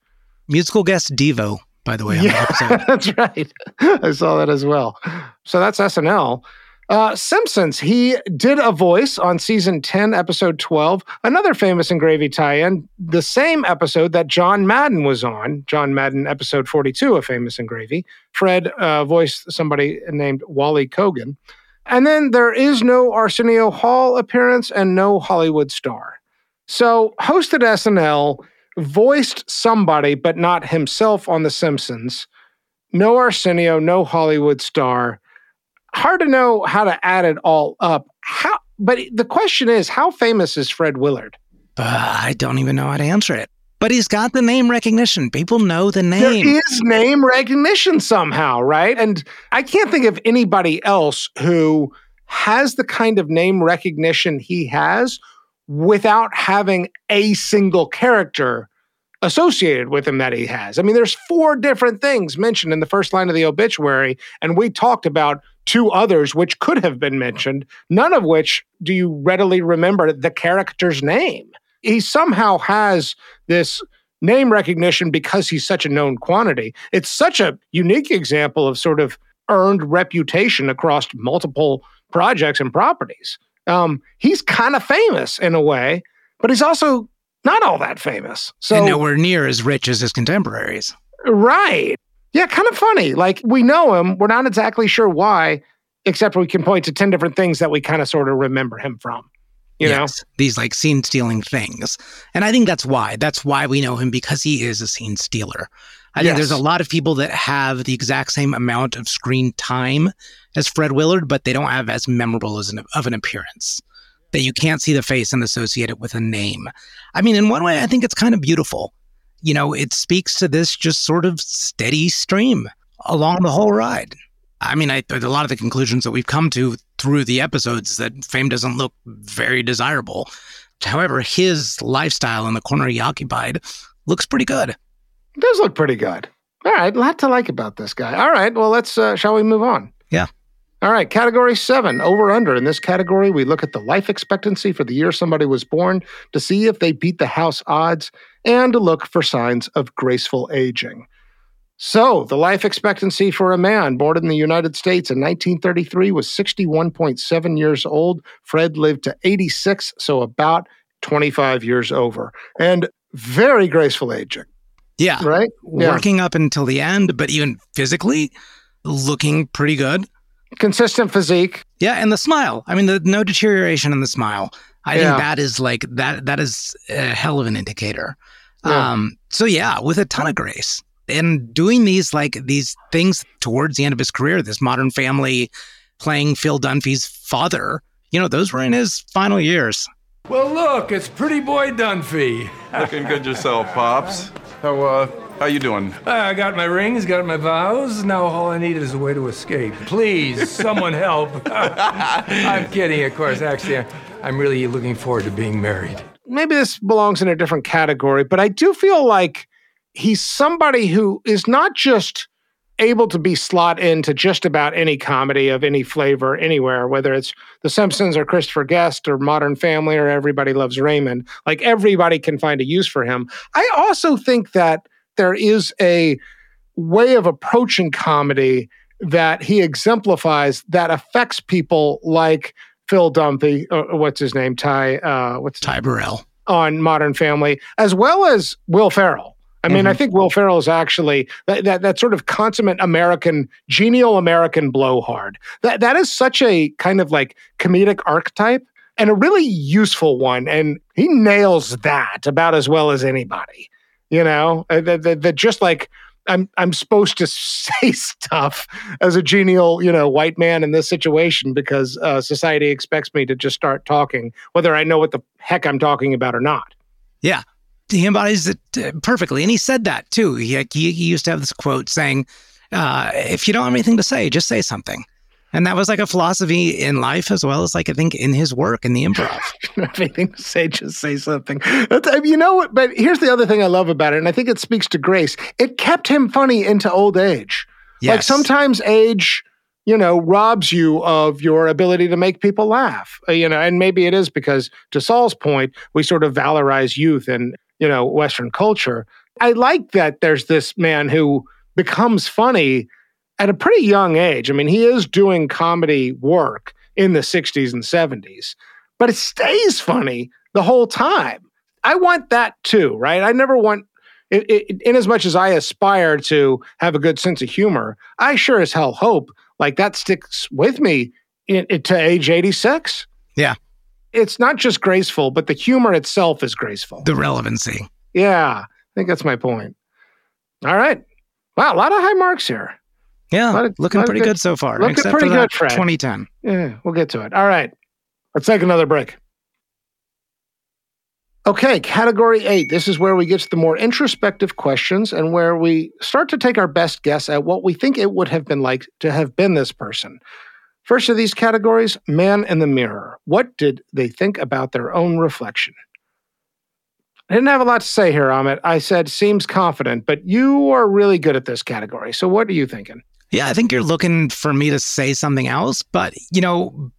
Musical guest Devo by the way. yeah, that's right. I saw that as well. So that's SNL. Uh, Simpsons, he did a voice on season 10, episode 12, another famous and gravy tie in, the same episode that John Madden was on, John Madden, episode 42 of Famous and Gravy. Fred uh, voiced somebody named Wally Kogen. And then there is no Arsenio Hall appearance and no Hollywood star. So, hosted SNL voiced somebody, but not himself on The Simpsons. No Arsenio, no Hollywood star. Hard to know how to add it all up. How? But the question is, how famous is Fred Willard? Uh, I don't even know how to answer it. But he's got the name recognition. People know the name. There is name recognition somehow, right? And I can't think of anybody else who has the kind of name recognition he has without having a single character associated with him that he has. I mean, there's four different things mentioned in the first line of the obituary, and we talked about two others which could have been mentioned, none of which do you readily remember the character's name. He somehow has this name recognition because he's such a known quantity. It's such a unique example of sort of earned reputation across multiple projects and properties. Um, he's kind of famous in a way, but he's also not all that famous. So and nowhere near as rich as his contemporaries. Right. Yeah, kind of funny. Like we know him, we're not exactly sure why, except we can point to 10 different things that we kind of sort of remember him from. You yes, know? These like scene stealing things. And I think that's why. That's why we know him because he is a scene stealer. I yes. think there's a lot of people that have the exact same amount of screen time as Fred Willard, but they don't have as memorable as an, of an appearance. That you can't see the face and associate it with a name. I mean, in one way, I think it's kind of beautiful. You know, it speaks to this just sort of steady stream along the whole ride. I mean, I, a lot of the conclusions that we've come to through the episodes that fame doesn't look very desirable. However, his lifestyle in the corner he occupied looks pretty good. It does look pretty good. All right, a lot to like about this guy. All right, well, let's, uh, shall we move on? Yeah. All right, category seven, over under. In this category, we look at the life expectancy for the year somebody was born to see if they beat the house odds and to look for signs of graceful aging. So, the life expectancy for a man born in the United States in 1933 was 61.7 years old. Fred lived to 86, so about 25 years over. And very graceful aging. Yeah. Right? Working up until the end, but even physically looking pretty good. Consistent physique. Yeah, and the smile. I mean, the no deterioration in the smile. I yeah. think that is like that that is a hell of an indicator. Yeah. Um so yeah, with a ton of grace and doing these like these things towards the end of his career, this modern family playing Phil Dunphy's father, you know, those were in his final years. Well, look, it's pretty boy Dunphy. Looking good yourself, Pops. How, uh, how you doing? I got my rings, got my vows. Now all I need is a way to escape. Please, someone help. I'm kidding, of course. Actually, I'm really looking forward to being married. Maybe this belongs in a different category, but I do feel like he's somebody who is not just able to be slot into just about any comedy of any flavor anywhere, whether it's The Simpsons or Christopher Guest or Modern Family or Everybody Loves Raymond. Like everybody can find a use for him. I also think that there is a way of approaching comedy that he exemplifies that affects people like Phil Dunphy, or what's his name, Ty, uh, what's Ty Burrell on Modern Family, as well as Will Ferrell. I mean, mm-hmm. I think Will Ferrell is actually that, that, that sort of consummate American, genial American blowhard. That that is such a kind of like comedic archetype and a really useful one. And he nails that about as well as anybody. You know, uh, that, that, that just like I'm I'm supposed to say stuff as a genial, you know, white man in this situation because uh, society expects me to just start talking, whether I know what the heck I'm talking about or not. Yeah, he embodies it uh, perfectly. And he said that too. He, he, he used to have this quote saying, uh, if you don't have anything to say, just say something. And that was like a philosophy in life as well as like I think in his work in the improv. If anything to say, just say something. you know what? But here's the other thing I love about it, and I think it speaks to grace. It kept him funny into old age. Yes. Like sometimes age you know, robs you of your ability to make people laugh. Uh, you know, and maybe it is because, to Saul's point, we sort of valorize youth and you know, Western culture. I like that there's this man who becomes funny at a pretty young age. I mean, he is doing comedy work in the 60s and 70s, but it stays funny the whole time. I want that too, right? I never want, it, it, in as much as I aspire to have a good sense of humor, I sure as hell hope like that sticks with me in, in, to age 86. Yeah it's not just graceful, but the humor itself is graceful. The relevancy. Yeah, I think that's my point. All right. Wow, a lot of high marks here. Yeah, of, looking pretty good, good, so far. Looking pretty good, Fred. 2010. Yeah, we'll get to it. All right. Let's take another break. Okay, category eight. This is where we get to the more introspective questions and where we start to take our best guess at what we think it would have been like to have been this person. First of these categories, man in the mirror. What did they think about their own reflection? I didn't have a lot to say here, Amit. I said seems confident, but you are really good at this category. So what are you thinking? Yeah, I think you're looking for me to say something else, but you know,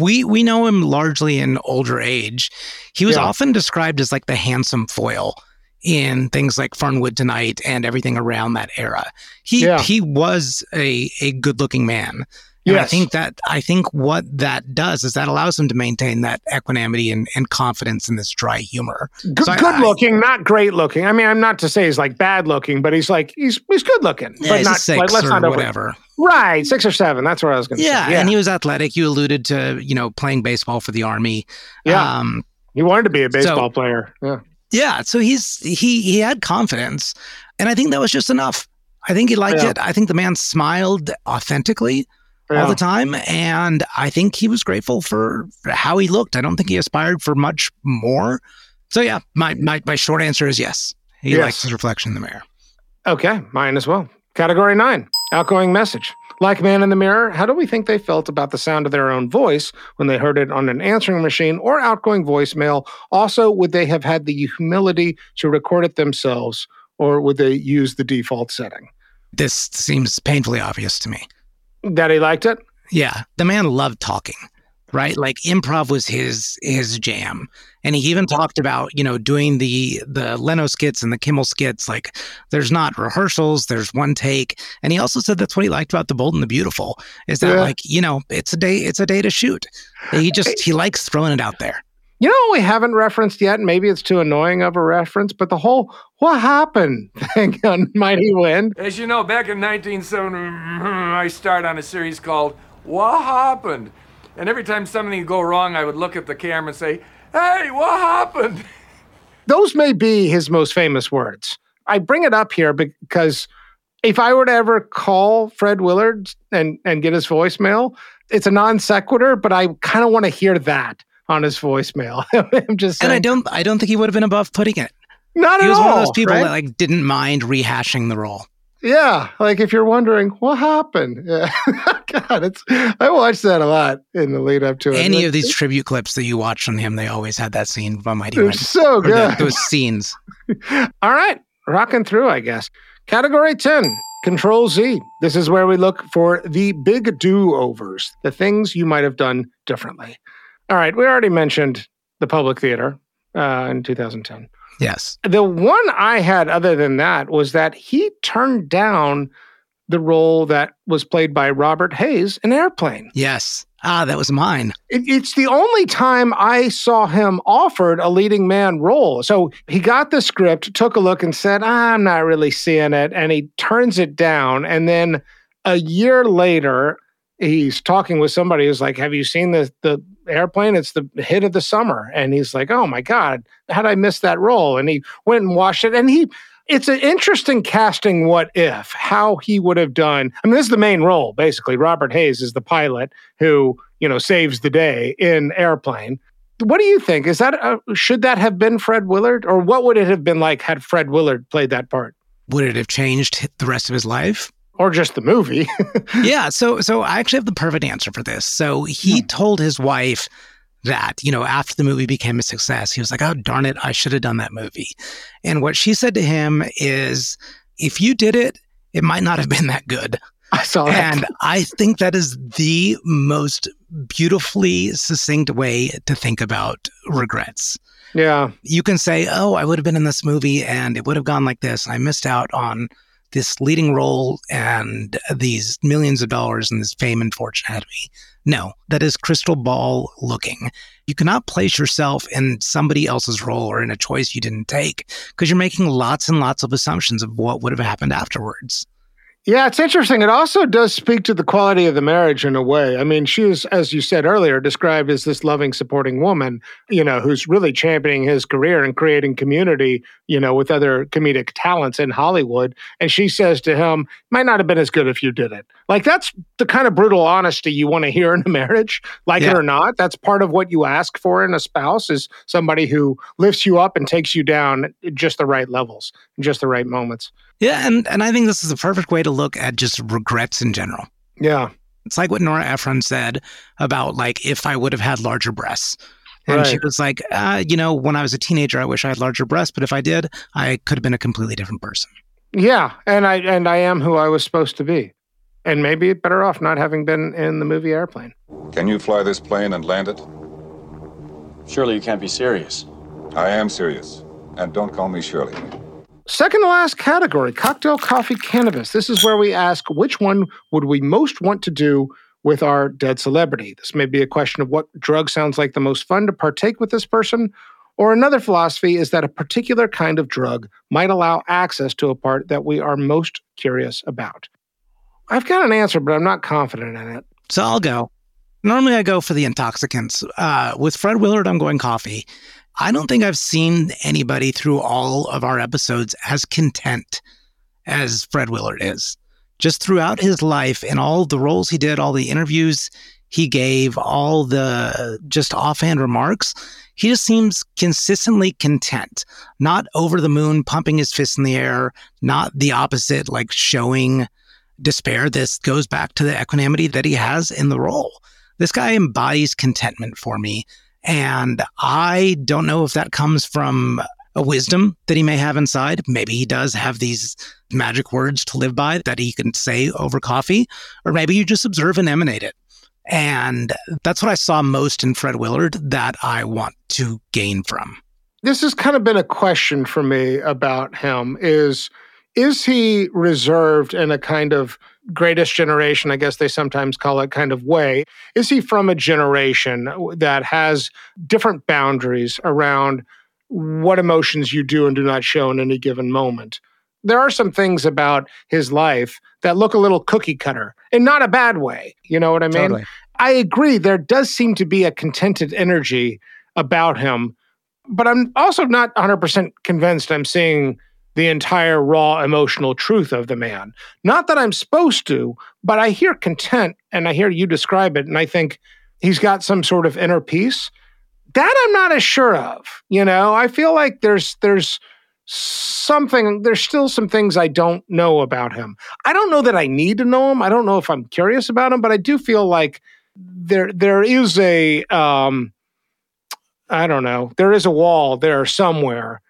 we we know him largely in older age. He was Yeah. often described as like the handsome foil in things like Fernwood Tonight and everything around that era. He Yeah. he was a a good looking man. And I think that I think what that does is that allows him to maintain that equanimity and, and confidence in this dry humor. Good, So I- good I- looking, not great looking. I mean, I'm not to say he's like bad looking, but he's like he's he's good looking, Yeah, but not six like, let's or not over- whatever. Right, six or seven. That's what I was going to Yeah, say. Yeah, and he was athletic. You alluded to, you know, playing baseball for the army. Yeah. Um, he wanted to be a so- baseball player. Yeah, yeah, so he's he he had confidence, and I think that was just enough. I think he liked Yeah. it. I think the man smiled authentically Yeah. all the time, and I think he was grateful for how he looked. I don't think he aspired for much more. So yeah, my my, my short answer is yes. He Yes. likes his reflection in the mirror. Okay, mine as well. Category nine, outgoing message. Like Man in the Mirror, how do we think they felt about the sound of their own voice when they heard it on an answering machine or outgoing voicemail? Also, would they have had the humility to record it themselves or would they use the default setting? This seems painfully obvious to me. That he liked it? Yeah, the man loved talking, right? Like improv was his his jam, and he even talked about you know doing the the Leno skits and the Kimmel skits. Like, there's not rehearsals, there's one take, and he also said that's what he liked about the Bold and the Beautiful is that Yeah. like you know it's a day it's a day to shoot. He just he likes throwing it out there. You know what we haven't referenced yet? Maybe it's too annoying of a reference, but the whole what happened thing on Mighty Wind. As you know, back in 1970, I started on a series called What Happened? And every time something would go wrong, I would look at the camera and say, Hey, what happened? Those may be his most famous words. I bring it up here because if I were to ever call Fred Willard and, and get his voicemail, it's a non sequitur, but I kind of want to hear that on his voicemail. I'm just And I don't I don't think he would have been above putting it. Not he at all. He was one of those people right? that like didn't mind rehashing the role. Yeah, like if you're wondering what happened, yeah, God, it's I watched that a lot in the lead up to it. Any of these tribute clips that you watch on him, they always had that scene from Mighty They're so Or the- good. those scenes. All right, rocking through, I guess. Category 10, Control Z. This is where we look for the big do overs, the things you might have done differently. All right, we already mentioned the public theater uh, in 2010. Yes. The one I had other than that was that he turned down the role that was played by Robert Hays in Airplane. Yes. Ah, that was mine. It, it's the only time I saw him offered a leading man role. So he got the script, took a look, and said, I'm not really seeing it. And he turns it down. And then a year later, he's talking with somebody who's like, Have you seen the, the airplane? It's the hit of the summer. And he's like, Oh my God, how'd I miss that role? And he went and watched it. And he, it's an interesting casting what if, how he would have done. I mean, this is the main role, basically. Robert Hays is the pilot who, you know, saves the day in Airplane. What do you think? Is that, uh, should that have been Fred Willard? Or what would it have been like had Fred Willard played that part? Would it have changed the rest of his life? Or just the movie? yeah. So, so I actually have the perfect answer for this. So he hmm. told his wife that, you know, after the movie became a success, he was like, oh, darn it, I should have done that movie. And what she said to him is, if you did it, it might not have been that good. I saw that. And I think that is the most beautifully succinct way to think about regrets. Yeah. You can say, oh, I would have been in this movie and it would have gone like this. I missed out on this leading role and these millions of dollars and this fame and fortune ahead of me. No, that is crystal ball looking. You cannot place yourself in somebody else's role or in a choice you didn't take because you're making lots and lots of assumptions of what would have happened afterwards. Yeah, it's interesting. It also does speak to the quality of the marriage in a way. I mean, she is, as you said earlier, described as this loving, supporting woman, you know, who's really championing his career and creating community, you know, with other comedic talents in Hollywood. And she says to him, might not have been as good if you did it. Like, that's the kind of brutal honesty you want to hear in a marriage, like Yeah. it or not. That's part of what you ask for in a spouse is somebody who lifts you up and takes you down at just the right levels, just the right moments. Yeah, and, and I think this is the perfect way to look at just regrets in general. Yeah. It's like what Nora Ephron said about like if I would have had larger breasts. And she was like, uh, you know, when I was a teenager, I wish I had larger breasts, but if I did, I could have been a completely different person. Yeah, and I and I am who I was supposed to be. And maybe better off not having been in the movie Airplane. Can you fly this plane and land it? Surely you can't be serious. I am serious. And don't call me Shirley. Second to last category cocktail, coffee, cannabis. This is where we ask which one would we most want to do with our dead celebrity. This may be a question of what drug sounds like the most fun to partake with this person, or another philosophy is that a particular kind of drug might allow access to a part that we are most curious about. I've got an answer, but I'm not confident in it. So I'll go. Normally I go for the intoxicants. Uh, with Fred Willard, I'm going coffee. I don't think I've seen anybody through all of our episodes as content as Fred Willard is. Just throughout his life and all the roles he did, all the interviews he gave, all the just offhand remarks, he just seems consistently content, not over the moon, pumping his fist in the air, not the opposite, like showing despair. This goes back to the equanimity that he has in the role. This guy embodies contentment for me. And I don't know if that comes from a wisdom that he may have inside. Maybe he does have these magic words to live by that he can say over coffee, or maybe you just observe and emanate it. And that's what I saw most in Fred Willard that I want to gain from. This has kind of been a question for me about him is is he reserved in a kind of greatest generation, I guess they sometimes call it kind of way? Is he from a generation that has different boundaries around what emotions you do and do not show in any given moment? There are some things about his life that look a little cookie cutter and not a bad way. You know what I mean? Totally. I agree. There does seem to be a contented energy about him, but I'm also not 100% convinced I'm seeing the entire raw emotional truth of the man. Not that I'm supposed to, but I hear content and I hear you describe it, and I think he's got some sort of inner peace. That I'm not as sure of. You know, I feel like there's there's something there's still some things I don't know about him. I don't know that I need to know him. I don't know if I'm curious about him, but I do feel like there there is a um I don't know. There is a wall there somewhere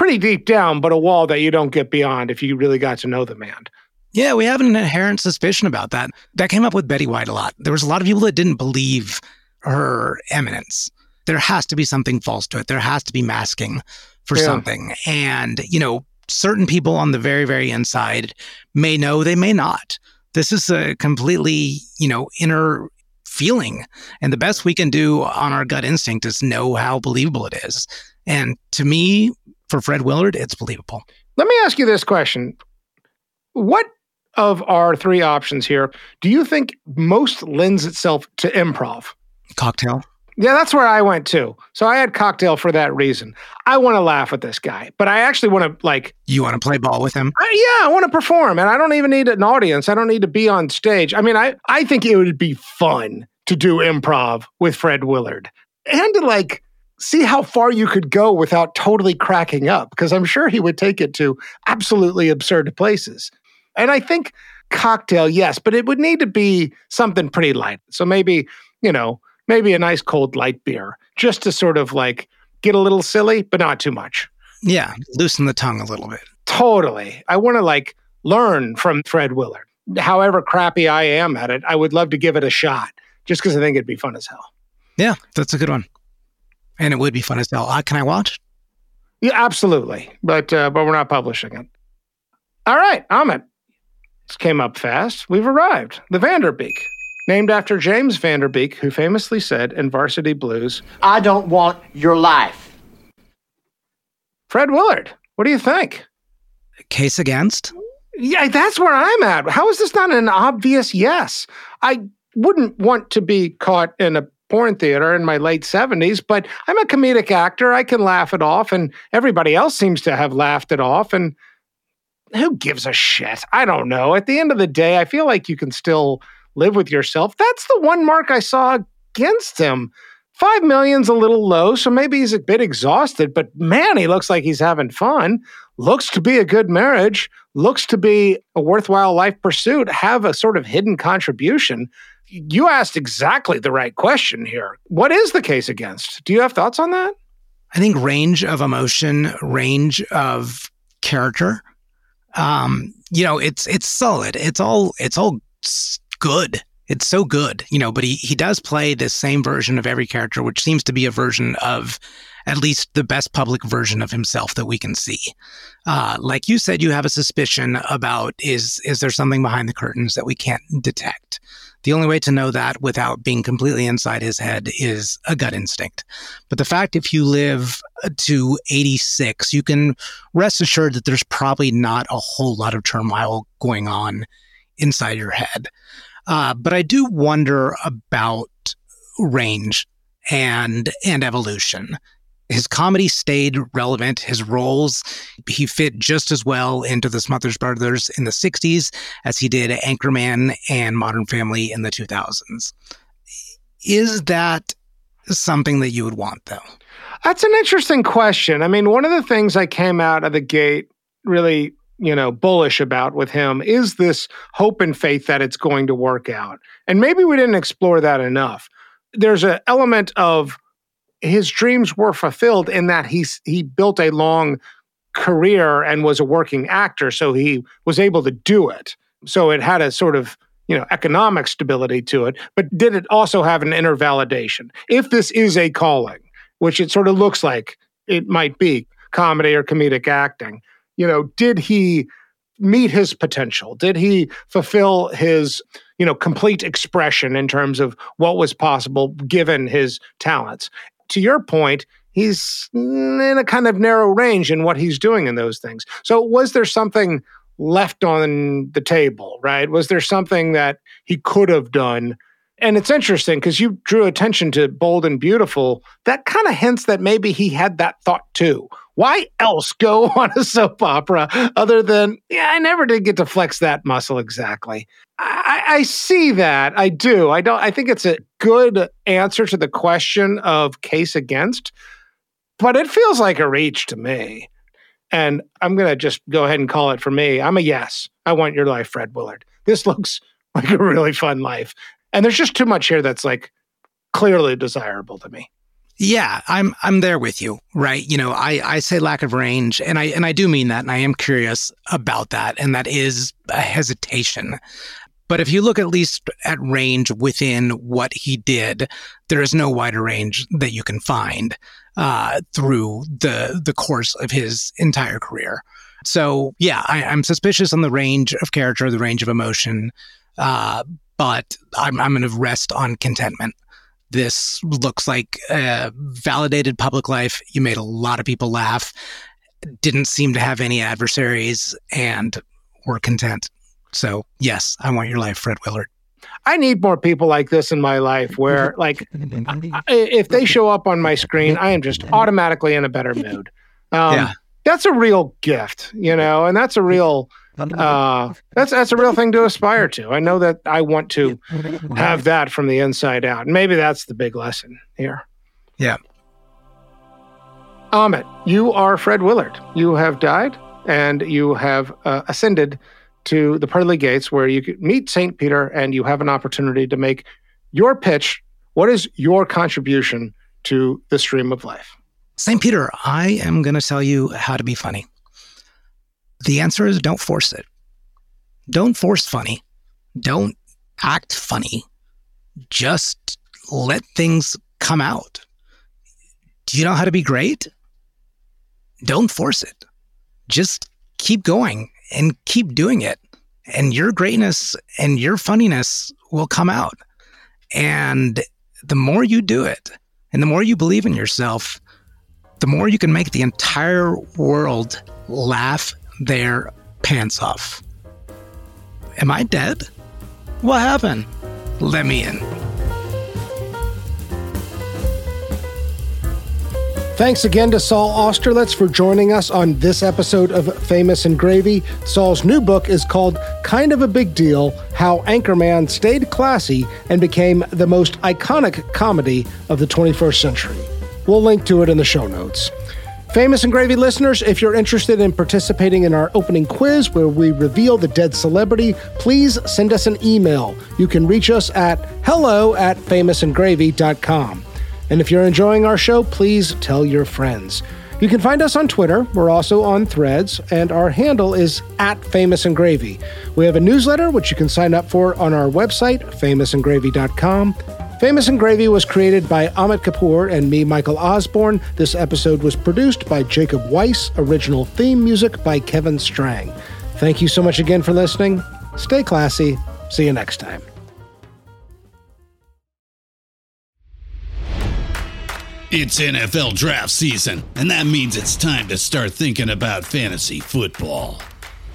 pretty deep down, but a wall that you don't get beyond if you really got to know the man. Yeah, we have an inherent suspicion about that. That came up with Betty White a lot. There was a lot of people that didn't believe her eminence. There has to be something false to it. There has to be masking for Yeah. something. And, you know, certain people on the very, very inside may know, they may not. This is a completely, you know, inner feeling. And the best we can do on our gut instinct is know how believable it is. And to me, for Fred Willard, it's believable. Let me ask you this question. What of our three options here do you think most lends itself to improv? Cocktail. Yeah, that's where I went too. So I had cocktail for that reason. I want to laugh at this guy, but I actually want to like You want to play ball with him? I, yeah, I want to perform, and I don't even need an audience. I don't need to be on stage. I mean, I I think it would be fun to do improv with Fred Willard and to like see how far you could go without totally cracking up, because I'm sure he would take it to absolutely absurd places. And I think cocktail, yes, but it would need to be something pretty light. So maybe you know, maybe a nice cold light beer, just to sort of like get a little silly, but not too much. Yeah, loosen the tongue a little bit. Totally. I want to like learn from Fred Willard. However crappy I am at it, I would love to give it a shot just because I think it'd be fun as hell. Yeah, that's a good one. And it would be fun as hell. Uh, can I watch? Yeah, absolutely. But uh, but we're not publishing it. All right, Amit. This came up fast. We've arrived. The Vanderbeek, named after James Van Der Beek, who famously said in Varsity Blues, I don't want your life. Fred Willard, what do you think? Case against? Yeah, that's where I'm at. How is this not an obvious yes? I wouldn't want to be caught in a porn theater in my late 70s, but I'm a comedic actor. I can laugh it off, and everybody else seems to have laughed it off. And who gives a shit? I don't know. At the end of the day, I feel like you can still live with yourself. That's the one mark I saw against him. Five million's a little low, so maybe he's a bit exhausted, but man, he looks like he's having fun. Looks to be a good marriage, looks to be a worthwhile life pursuit, have a sort of hidden contribution. You asked exactly the right question here. What is the case against? Do you have thoughts on that? I think range of emotion, range of character. Um, you know, it's it's solid. It's all it's all good. It's so good, you know. But he he does play this same version of every character, which seems to be a version of at least the best public version of himself that we can see. Uh, like you said, you have a suspicion about is is there something behind the curtains that we can't detect? The only way to know that without being completely inside his head is a gut instinct. But the fact if you live to 86, you can rest assured that there's probably not a whole lot of turmoil going on inside your head. Uh, but I do wonder about range and and evolution his comedy stayed relevant. His roles, he fit just as well into the Smothers Brothers in the 60s as he did Anchorman and Modern Family in the 2000s. Is that something that you would want, though? That's an interesting question. I mean, one of the things I came out of the gate really, you know, bullish about with him is this hope and faith that it's going to work out. And maybe we didn't explore that enough. There's an element of his dreams were fulfilled in that he's he built a long career and was a working actor, so he was able to do it. So it had a sort of you know economic stability to it, but did it also have an inner validation? If this is a calling, which it sort of looks like it might be, comedy or comedic acting, you know, did he meet his potential? Did he fulfill his you know complete expression in terms of what was possible given his talents to your point, he's in a kind of narrow range in what he's doing in those things. So, was there something left on the table, right? Was there something that he could have done? And it's interesting because you drew attention to Bold and Beautiful. That kind of hints that maybe he had that thought too. Why else go on a soap opera other than, yeah, I never did get to flex that muscle exactly. I, I, see that. I do. I don't. I think it's a good answer to the question of case against, but it feels like a reach to me. And I'm to just go ahead and call it for me. I'm a yes. I want your life, Fred Willard. This looks like a really fun life. And there's just too much here that's like clearly desirable to me. Yeah, I'm I'm there with you, right? You know, I I say lack of range and I and I do mean that and I am curious about that and that is a hesitation. But if you look at least at range within what he did, there is no wider range that you can find uh, through the the course of his entire career. So yeah, I, am suspicious on the range of character, the range of emotion, uh, but I'm I'm going to rest on contentment. This looks like a validated public life. You made a lot of people laugh. Didn't seem to have any adversaries, and were content. So, yes, I want your life, Fred Willard. I need more people like this in my life where, like, if they show up on my screen, I am just automatically in a better mood. Um, yeah. That's a real gift, you know, and that's a real. Uh, that's that's a real thing to aspire to. I know that I want to have that from the inside out. And maybe that's the big lesson here. Yeah. Amit, you are Fred Willard. You have died and you have uh, ascended to the pearly gates where you meet St. Peter and you have an opportunity to make your pitch. What is your contribution to the stream of life? St. Peter, I am going to tell you how to be funny. The answer is don't force it. Don't force funny. Don't act funny. Just let things come out. Do you know how to be great? Don't force it. Just keep going and keep doing it. And your greatness and your funniness will come out. And the more you do it and the more you believe in yourself, the more you can make the entire world laugh their pants off. Am I dead? What happened? Let me in. Thanks again to Saul Austerlitz for joining us on this episode of Famous and Gravy. Saul's new book is called Kind of a Big Deal How Anchorman Stayed Classy and Became the Most Iconic Comedy of the 21st Century. We'll link to it in the show notes. Famous and Gravy listeners, if you're interested in participating in our opening quiz where we reveal the dead celebrity, please send us an email. You can reach us at hello at famousandgravy.com. And if you're enjoying our show, please tell your friends. You can find us on Twitter. We're also on Threads, and our handle is at Famous and Gravy. We have a newsletter which you can sign up for on our website, famousandgravy.com. Famous and Gravy was created by Amit Kapoor and me, Michael Osborne. This episode was produced by Jacob Weiss, original theme music by Kevin Strang. Thank you so much again for listening. Stay classy. See you next time. It's NFL draft season, and that means it's time to start thinking about fantasy football.